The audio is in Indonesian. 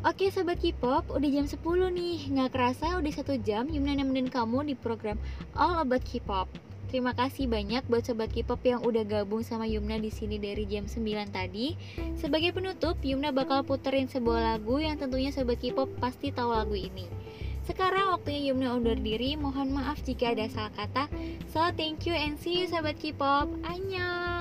Oke Sobat K-pop, udah jam 10 nih Nggak kerasa udah satu jam Yumna nemenin kamu di program All About K-pop Terima kasih banyak buat Sobat K-pop yang udah gabung sama Yumna di sini dari jam 9 tadi Sebagai penutup, Yumna bakal puterin sebuah lagu yang tentunya Sobat K-pop pasti tahu lagu ini sekarang waktunya Yumna undur diri, mohon maaf jika ada salah kata. So, thank you and see you Sobat K-pop. Annyeong!